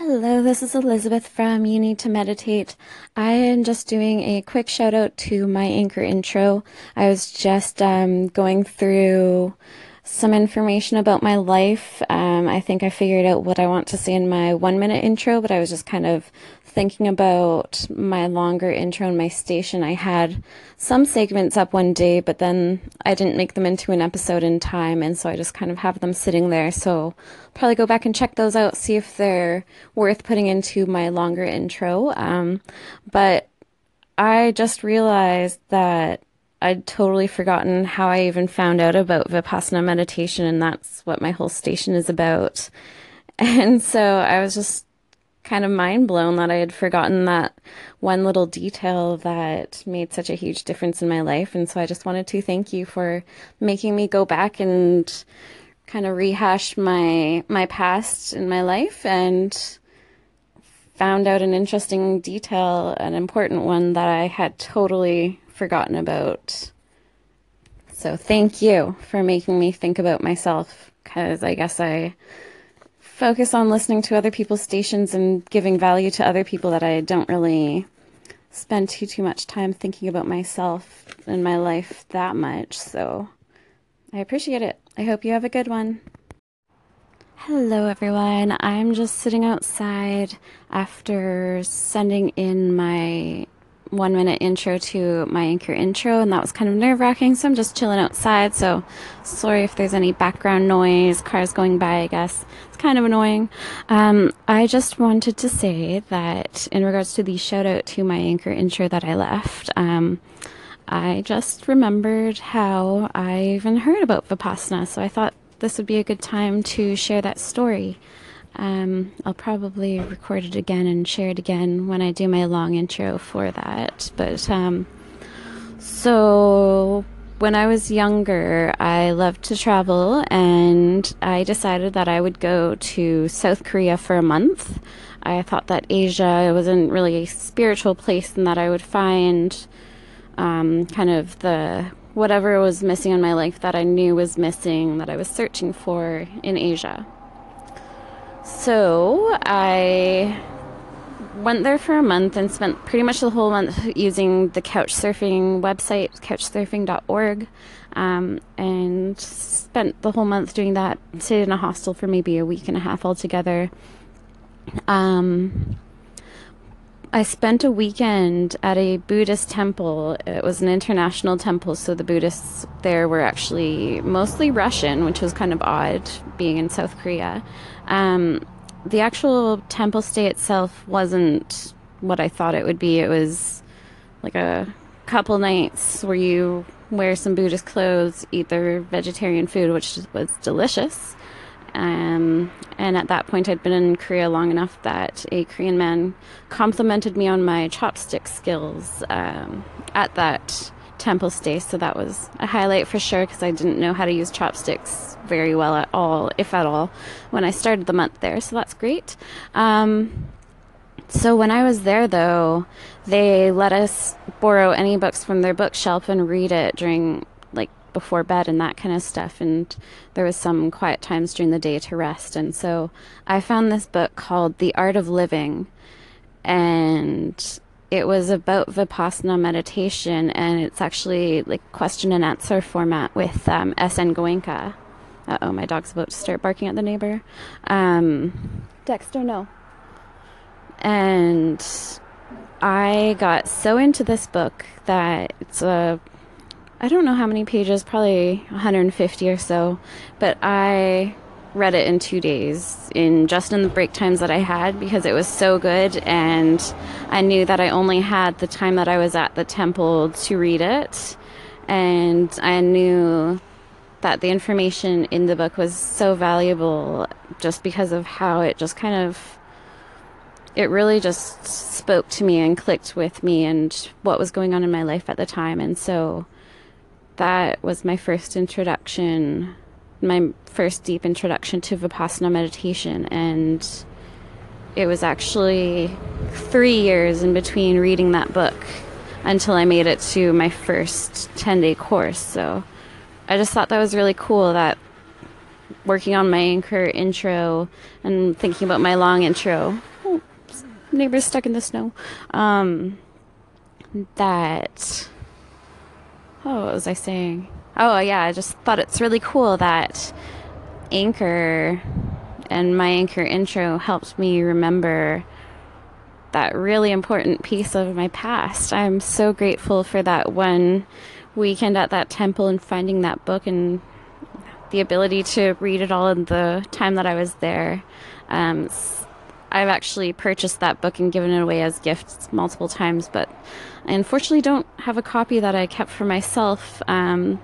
Hello, this is Elizabeth from You Need to Meditate. I am just doing a quick shout out to my anchor intro. I was just um, going through some information about my life. Um, I think I figured out what I want to say in my one minute intro, but I was just kind of thinking about my longer intro and my station. I had some segments up one day, but then I didn't make them into an episode in time, and so I just kind of have them sitting there. So probably go back and check those out, see if they're worth putting into my longer intro. Um, but I just realized that I'd totally forgotten how I even found out about Vipassana meditation, and that's what my whole station is about. And so I was just kind of mind blown that I had forgotten that one little detail that made such a huge difference in my life. And so I just wanted to thank you for making me go back and kind of rehash my my past in my life and found out an interesting detail, an important one that I had totally forgotten about. So thank you for making me think about myself because I guess I focus on listening to other people's stations and giving value to other people that I don't really spend too too much time thinking about myself and my life that much. So I appreciate it. I hope you have a good one. Hello everyone. I'm just sitting outside after sending in my one minute intro to my anchor intro, and that was kind of nerve wracking. So I'm just chilling outside. So sorry if there's any background noise, cars going by, I guess. It's kind of annoying. Um, I just wanted to say that in regards to the shout out to my anchor intro that I left, um, I just remembered how I even heard about Vipassana. So I thought this would be a good time to share that story. Um, I'll probably record it again and share it again when I do my long intro for that. But um, so when I was younger, I loved to travel, and I decided that I would go to South Korea for a month. I thought that Asia wasn't really a spiritual place, and that I would find um, kind of the whatever was missing in my life that I knew was missing, that I was searching for in Asia. So I went there for a month and spent pretty much the whole month using the couch surfing website, couchsurfing.org, um, and spent the whole month doing that. Stayed in a hostel for maybe a week and a half altogether. Um, I spent a weekend at a Buddhist temple. It was an international temple, so the Buddhists there were actually mostly Russian, which was kind of odd being in South Korea. Um, the actual temple stay itself wasn't what I thought it would be. It was like a couple nights where you wear some Buddhist clothes, eat their vegetarian food, which was delicious. Um, and at that point, I'd been in Korea long enough that a Korean man complimented me on my chopstick skills um, at that temple stay. So that was a highlight for sure because I didn't know how to use chopsticks very well at all, if at all, when I started the month there. So that's great. Um, so when I was there, though, they let us borrow any books from their bookshelf and read it during before bed and that kind of stuff. And there was some quiet times during the day to rest. And so I found this book called The Art of Living, and it was about vipassana meditation, and it's actually like question and answer format with um, S.N. Goenka. Uh oh, my dog's about to start barking at the neighbor. Um, Dexter, no. And I got so into this book that it's a I don't know how many pages, probably 150 or so, but I read it in two days in just in the break times that I had because it was so good and I knew that I only had the time that I was at the temple to read it and I knew that the information in the book was so valuable just because of how it just kind of it really just spoke to me and clicked with me and what was going on in my life at the time and so that was my first introduction my first deep introduction to vipassana meditation and it was actually 3 years in between reading that book until I made it to my first 10 day course so I just thought that was really cool that working on my anchor intro and thinking about my long intro. Neighbors stuck in the snow. Um, that. Oh, what was I saying? Oh, yeah, I just thought it's really cool that Anchor and my Anchor intro helped me remember that really important piece of my past. I'm so grateful for that one weekend at that temple and finding that book and the ability to read it all in the time that I was there. Um, I've actually purchased that book and given it away as gifts multiple times, but I unfortunately don't have a copy that I kept for myself. Um,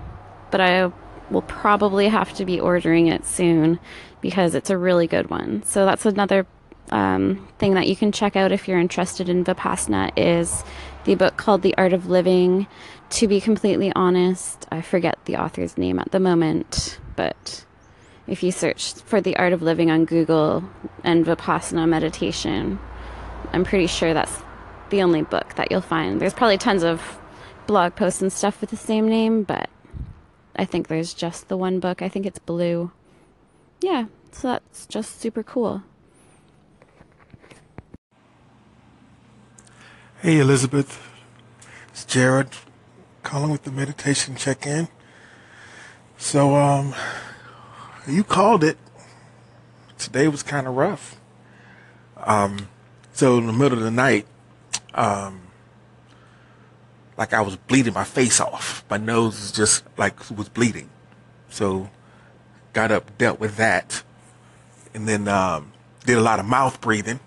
but I will probably have to be ordering it soon because it's a really good one. So that's another um, thing that you can check out if you're interested in Vipassana is the book called The Art of Living. To be completely honest, I forget the author's name at the moment, but if you search for The Art of Living on Google and Vipassana meditation, I'm pretty sure that's the only book that you'll find. There's probably tons of blog posts and stuff with the same name, but I think there's just the one book. I think it's blue. Yeah, so that's just super cool. Hey, Elizabeth. It's Jared calling with the meditation check in. So, um, you called it. Today was kind of rough. Um, so in the middle of the night, um, like I was bleeding my face off. My nose was just like was bleeding. So got up, dealt with that, and then um, did a lot of mouth breathing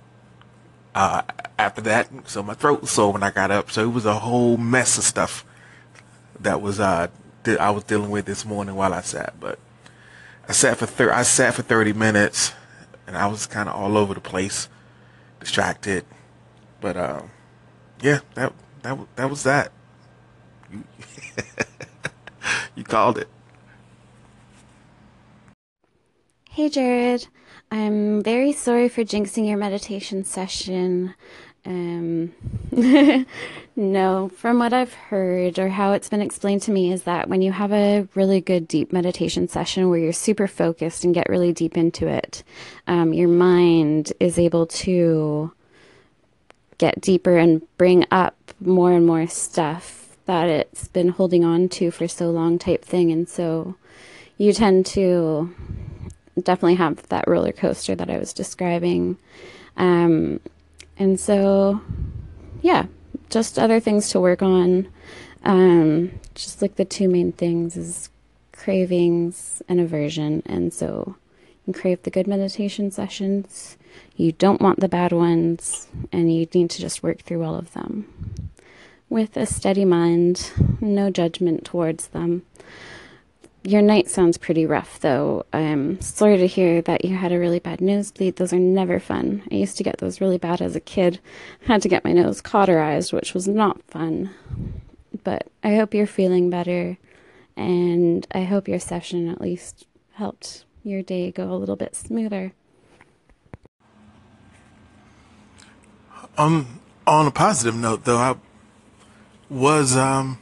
uh, after that. So my throat was sore when I got up. So it was a whole mess of stuff that was uh, I was dealing with this morning while I sat. But I sat for thir- I sat for 30 minutes, and I was kind of all over the place, distracted. But uh, yeah, that that that was that. You, you called it. Hey, Jared. I'm very sorry for jinxing your meditation session. Um, no, from what I've heard or how it's been explained to me, is that when you have a really good deep meditation session where you're super focused and get really deep into it, um, your mind is able to get deeper and bring up more and more stuff that it's been holding on to for so long, type thing. And so you tend to definitely have that roller coaster that I was describing. Um, and so, yeah, just other things to work on. Um, just like the two main things is cravings and aversion. And so you crave the good meditation sessions. You don't want the bad ones, and you need to just work through all of them with a steady mind, no judgment towards them. Your night sounds pretty rough, though. I'm sorry to hear that you had a really bad nosebleed. Those are never fun. I used to get those really bad as a kid. Had to get my nose cauterized, which was not fun. But I hope you're feeling better, and I hope your session at least helped your day go a little bit smoother. Um, on a positive note, though, I was um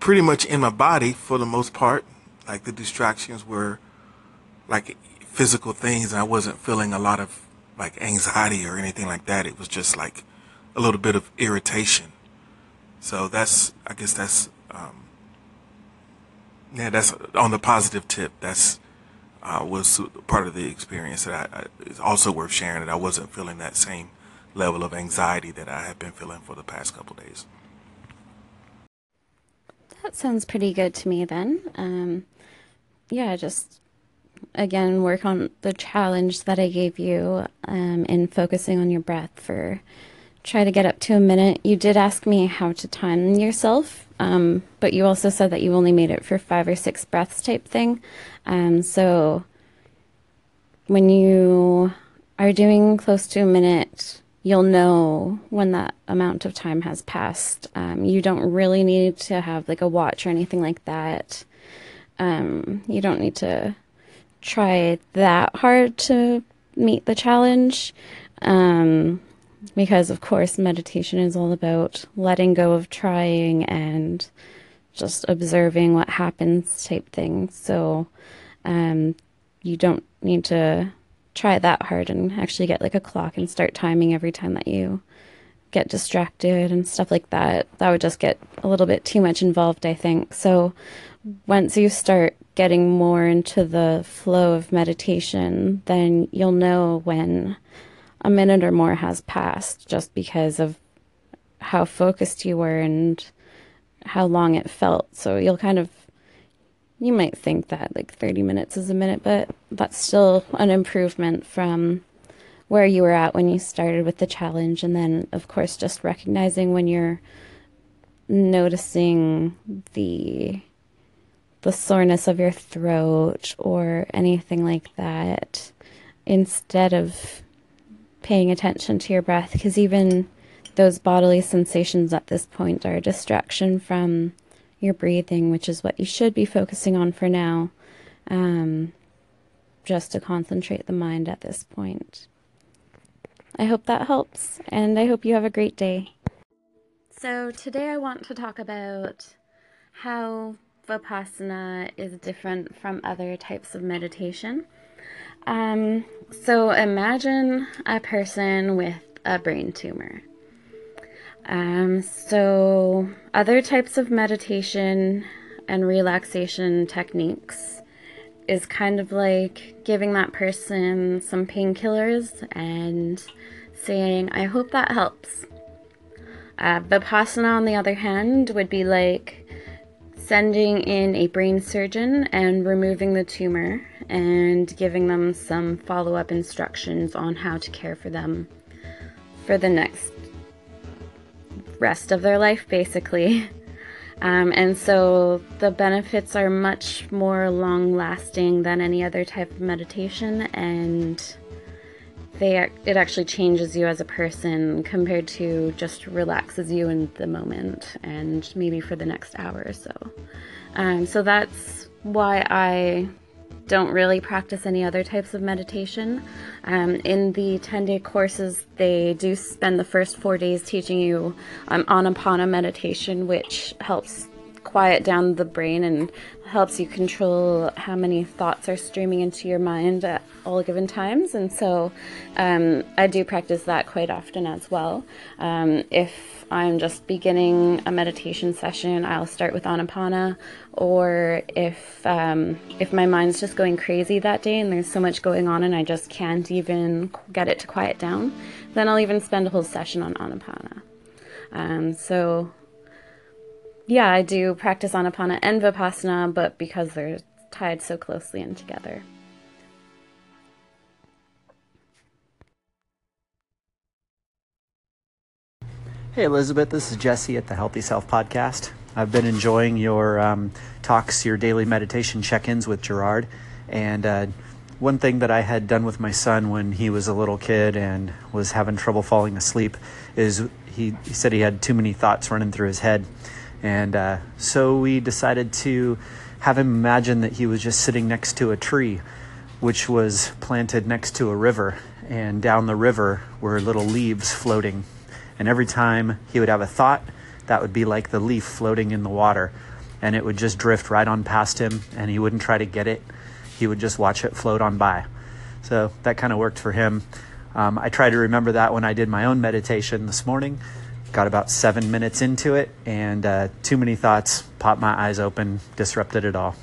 pretty much in my body for the most part. Like the distractions were like physical things, and I wasn't feeling a lot of like anxiety or anything like that. It was just like a little bit of irritation. So that's, I guess that's, um, yeah, that's on the positive tip. That's uh, was part of the experience that I, I, it's also worth sharing that I wasn't feeling that same level of anxiety that I have been feeling for the past couple days. That sounds pretty good to me then. Um, yeah, just again work on the challenge that I gave you um, in focusing on your breath for try to get up to a minute. You did ask me how to time yourself, um, but you also said that you only made it for five or six breaths type thing. Um, so when you are doing close to a minute, you'll know when that amount of time has passed. Um, you don't really need to have like a watch or anything like that. Um, you don't need to try that hard to meet the challenge. Um, because, of course, meditation is all about letting go of trying and just observing what happens type thing. So, Um, you don't need to try that hard and actually get like a clock and start timing every time that you get distracted and stuff like that. That would just get a little bit too much involved, I think. So once you start getting more into the flow of meditation, then you'll know when a minute or more has passed just because of how focused you were and how long it felt. So you'll kind of you might think that like 30 minutes is a minute, but that's still an improvement from where you were at when you started with the challenge. And then, of course, just recognizing when you're noticing the the soreness of your throat or anything like that instead of paying attention to your breath because even those bodily sensations at this point are a distraction from your breathing, which is what you should be focusing on for now, um, just to concentrate the mind at this point. I hope that helps, and I hope you have a great day. So, today I want to talk about how Vipassana is different from other types of meditation. Um, so, imagine a person with a brain tumor. Um, so, other types of meditation and relaxation techniques is kind of like giving that person some painkillers and saying, I hope that helps. Uh, Vipassana, on the other hand, would be like sending in a brain surgeon and removing the tumor and giving them some follow up instructions on how to care for them for the next rest of their life, basically. Um, and so the benefits are much more long lasting than any other type of meditation, and they it actually changes you as a person compared to just relaxes you in the moment and maybe for the next hour or so. Um, so that's why I don't really practice any other types of meditation. Um, in the 10 day courses, they do spend the first four days teaching you um, Anapana meditation, which helps quiet down the brain and helps you control how many thoughts are streaming into your mind at all given times. And so um, I do practice that quite often as well. Um, if I'm just beginning a meditation session, I'll start with Anapana. Or if um, if my mind's just going crazy that day and there's so much going on and I just can't even get it to quiet down, then I'll even spend a whole session on Anapana. Um, so yeah, I do practice Anapana and Vipassana, but because they're tied so closely in together. Hey, Elizabeth, this is Jesse at the Healthy Self Podcast. I've been enjoying your um, talks, your daily meditation check ins with Gerard. And uh, one thing that I had done with my son when he was a little kid and was having trouble falling asleep is he, he said he had too many thoughts running through his head. And uh, so we decided to have him imagine that he was just sitting next to a tree, which was planted next to a river. And down the river were little leaves floating. And every time he would have a thought, that would be like the leaf floating in the water. And it would just drift right on past him, and he wouldn't try to get it. He would just watch it float on by. So that kind of worked for him. Um, I tried to remember that when I did my own meditation this morning got about seven minutes into it, and uh, too many thoughts popped my eyes open, disrupted it all.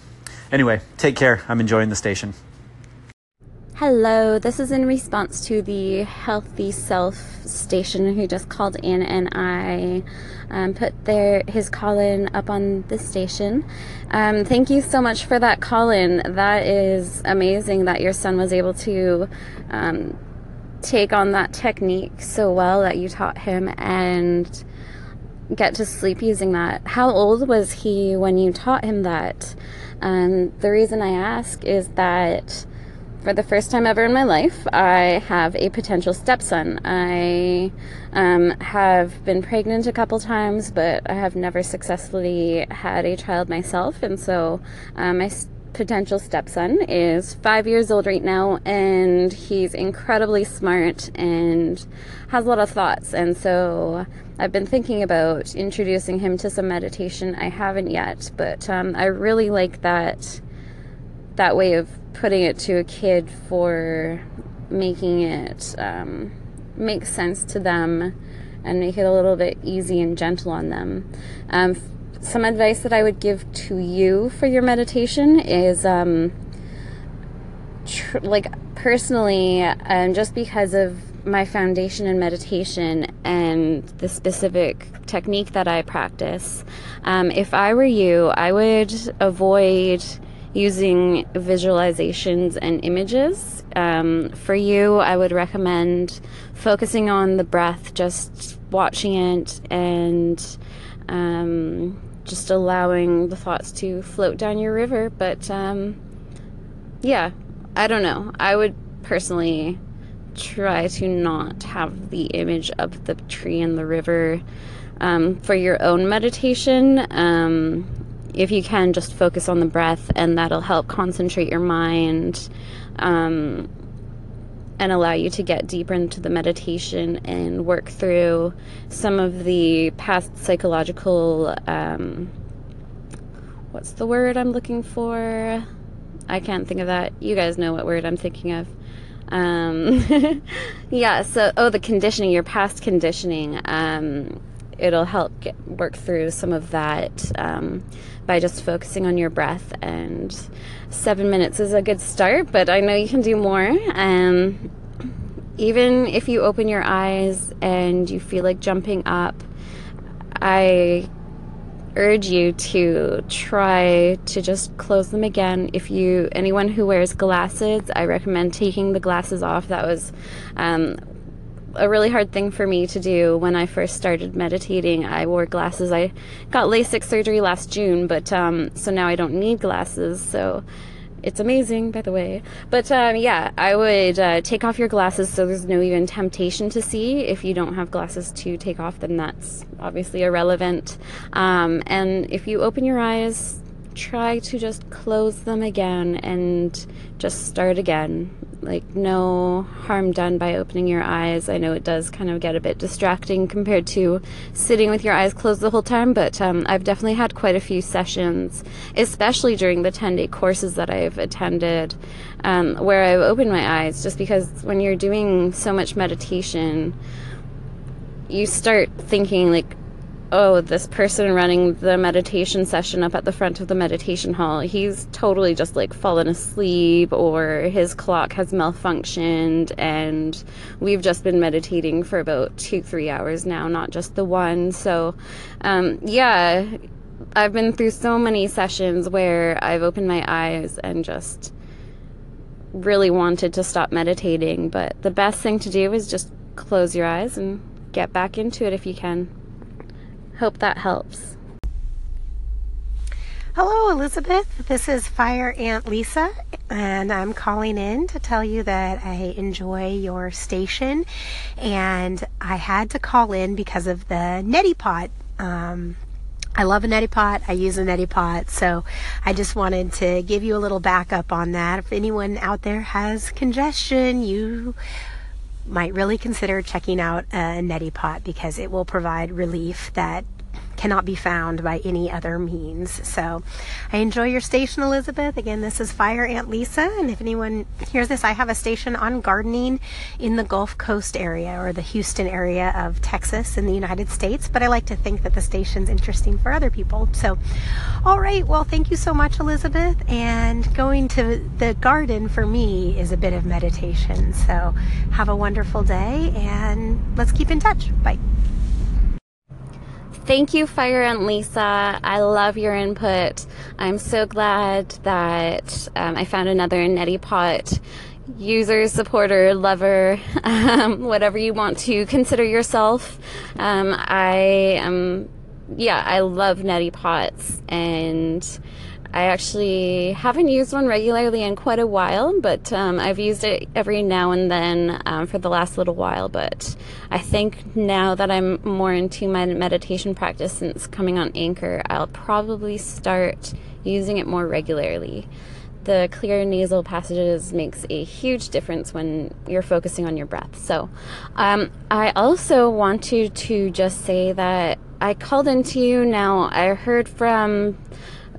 Anyway, take care. I'm enjoying the station. Hello, this is in response to the Healthy Self station who just called in, and I um, put their his call in up on the station. Um, thank you so much for that call in. That is amazing that your son was able to um, take on that technique so well that you taught him and get to sleep using that. How old was he when you taught him that? Um, the reason I ask is that for the first time ever in my life, I have a potential stepson. I um, have been pregnant a couple times, but I have never successfully had a child myself, and so um, my potential stepson is five years old right now, and he's incredibly smart and has a lot of thoughts. And so I've been thinking about introducing him to some meditation. I haven't yet, but um, I really like that that way of putting it to a kid for making it um, make sense to them and make it a little bit easy and gentle on them. Um, some advice that I would give to you for your meditation is um, tr- like personally, um, just because of my foundation in meditation and the specific technique that I practice, um, if I were you, I would avoid using visualizations and images. Um, for you, I would recommend focusing on the breath, just watching it and um, just allowing the thoughts to float down your river. But um, yeah, I don't know. I would personally try to not have the image of the tree and the river um, for your own meditation. Um, if you can, just focus on the breath, and that'll help concentrate your mind um, and allow you to get deeper into the meditation and work through some of the past psychological. Um, what's the word I'm looking for? I can't think of that. You guys know what word I'm thinking of. Um, yeah, so, oh, the conditioning, your past conditioning. Um, it'll help get, work through some of that um, by just focusing on your breath. And seven minutes is a good start, but I know you can do more. Um, even if you open your eyes and you feel like jumping up, I urge you to try to just close them again. If you, anyone who wears glasses, I recommend taking the glasses off. That was um, a really hard thing for me to do when I first started meditating. I wore glasses. I got LASIK surgery last June, but um, so now I don't need glasses. So it's amazing, by the way. But um, yeah, I would uh, take off your glasses so there's no even temptation to see. If you don't have glasses to take off, then that's obviously irrelevant. Um, and if you open your eyes, try to just close them again and just start again like no harm done by opening your eyes. I know it does kind of get a bit distracting compared to sitting with your eyes closed the whole time, but um, I've definitely had quite a few sessions, especially during the 10 day courses that I've attended, um, where I've opened my eyes just because when you're doing so much meditation, you start thinking like oh, this person running the meditation session up at the front of the meditation hall, he's totally just like fallen asleep or his clock has malfunctioned and we've just been meditating for about two, three hours now, not just the one. So, um, yeah, I've been through so many sessions where I've opened my eyes and just really wanted to stop meditating, but the best thing to do is just close your eyes and get back into it if you can. Hope that helps. Hello, Elizabeth. This is Fire Ant Lisa, and I'm calling in to tell you that I enjoy your station. And I had to call in because of the neti pot. Um, I love a neti pot. I use a neti pot. So I just wanted to give you a little backup on that. If anyone out there has congestion, you might really consider checking out a neti pot because it will provide relief that cannot be found by any other means. So I enjoy your station, Elizabeth. Again, this is Fire Ant Lisa. And if anyone hears this, I have a station on gardening in the Gulf Coast area or the Houston area of Texas in the United States. But I like to think that the station's interesting for other people. So, all right. Well, thank you so much, Elizabeth. And going to the garden for me is a bit of meditation. So have a wonderful day and let's keep in touch. Bye. Thank you, Fire Ant Lisa. I love your input. I'm so glad that um, I found another neti pot user, supporter, lover, um, whatever you want to consider yourself. Um, I am, yeah, I love neti pots and I actually haven't used one regularly in quite a while, but um, I've used it every now and then um, for the last little while. But I think now that I'm more into my meditation practice since coming on Anchor, I'll probably start using it more regularly. The clear nasal passages makes a huge difference when you're focusing on your breath. So, um, I also wanted to just say that I called into you now. I heard from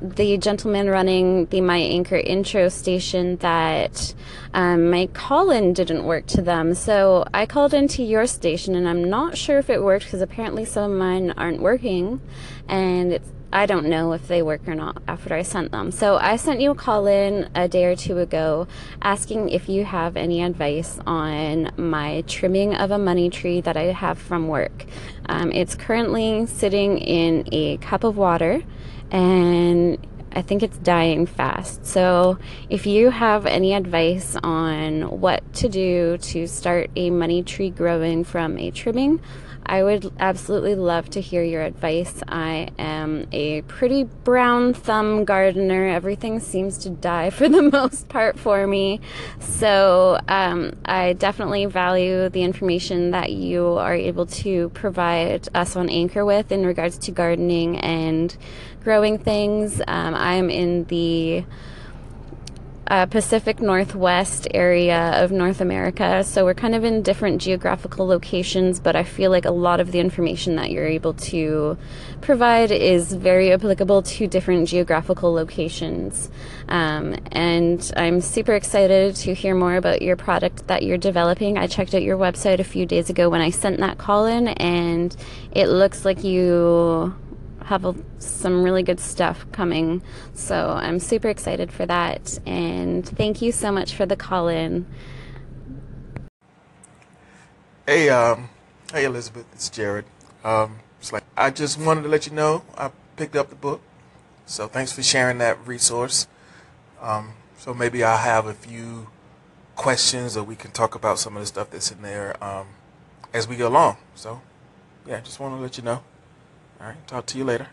the gentleman running the My Anchor intro station that um, my call in didn't work to them. So I called into your station and I'm not sure if it worked because apparently some of mine aren't working. And it's I don't know if they work or not after I sent them. So I sent you a call in a day or two ago asking if you have any advice on my trimming of a money tree that I have from work. Um, it's currently sitting in a cup of water and I think it's dying fast. So, if you have any advice on what to do to start a money tree growing from a trimming, I would absolutely love to hear your advice. I am a pretty brown thumb gardener. Everything seems to die for the most part for me. So um, I definitely value the information that you are able to provide us on Anchor with in regards to gardening and growing things. Um, I'm in the uh, Pacific Northwest area of North America. So we're kind of in different geographical locations, but I feel like a lot of the information that you're able to provide is very applicable to different geographical locations. Um, and I'm super excited to hear more about your product that you're developing. I checked out your website a few days ago when I sent that call in, and it looks like you have a, some really good stuff coming. So I'm super excited for that. And thank you so much for the call in. Hey, um, hey Elizabeth, it's Jared. Um, it's like I just wanted to let you know I picked up the book. So thanks for sharing that resource. Um, so maybe I'll have a few questions or we can talk about some of the stuff that's in there um, as we go along. So yeah, just want to let you know. All right, talk to you later.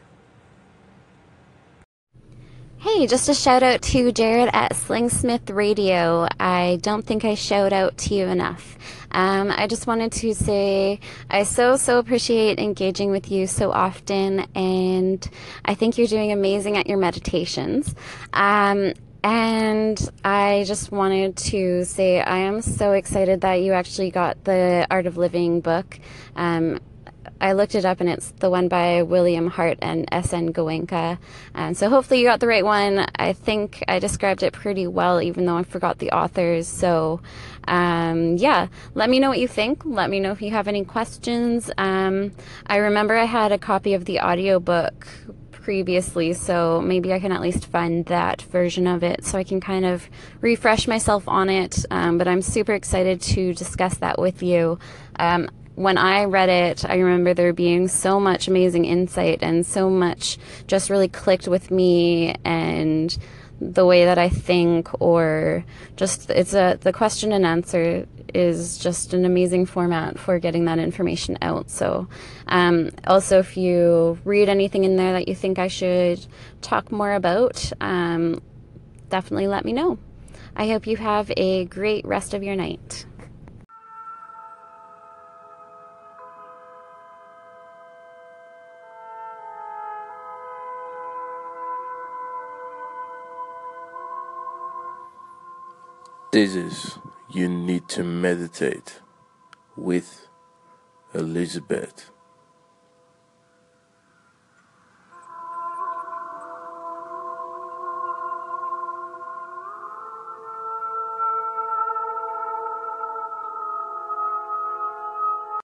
Hey, just a shout out to Jared at Slingsmith Radio. I don't think I shout out to you enough. Um, I just wanted to say I so, so appreciate engaging with you so often, and I think you're doing amazing at your meditations. Um, and I just wanted to say I am so excited that you actually got the Art of Living book. Um, I looked it up and it's the one by William Hart and S.N. Goenka. And so hopefully you got the right one. I think I described it pretty well, even though I forgot the authors. So, um, yeah, let me know what you think. Let me know if you have any questions. Um, I remember I had a copy of the audiobook previously, so maybe I can at least find that version of it so I can kind of refresh myself on it. Um, but I'm super excited to discuss that with you. Um, when I read it, I remember there being so much amazing insight and so much just really clicked with me and the way that I think or just it's a the question and answer is just an amazing format for getting that information out. So um, also if you read anything in there that you think I should talk more about, um, definitely let me know. I hope you have a great rest of your night. This is You Need to Meditate with Elizabeth.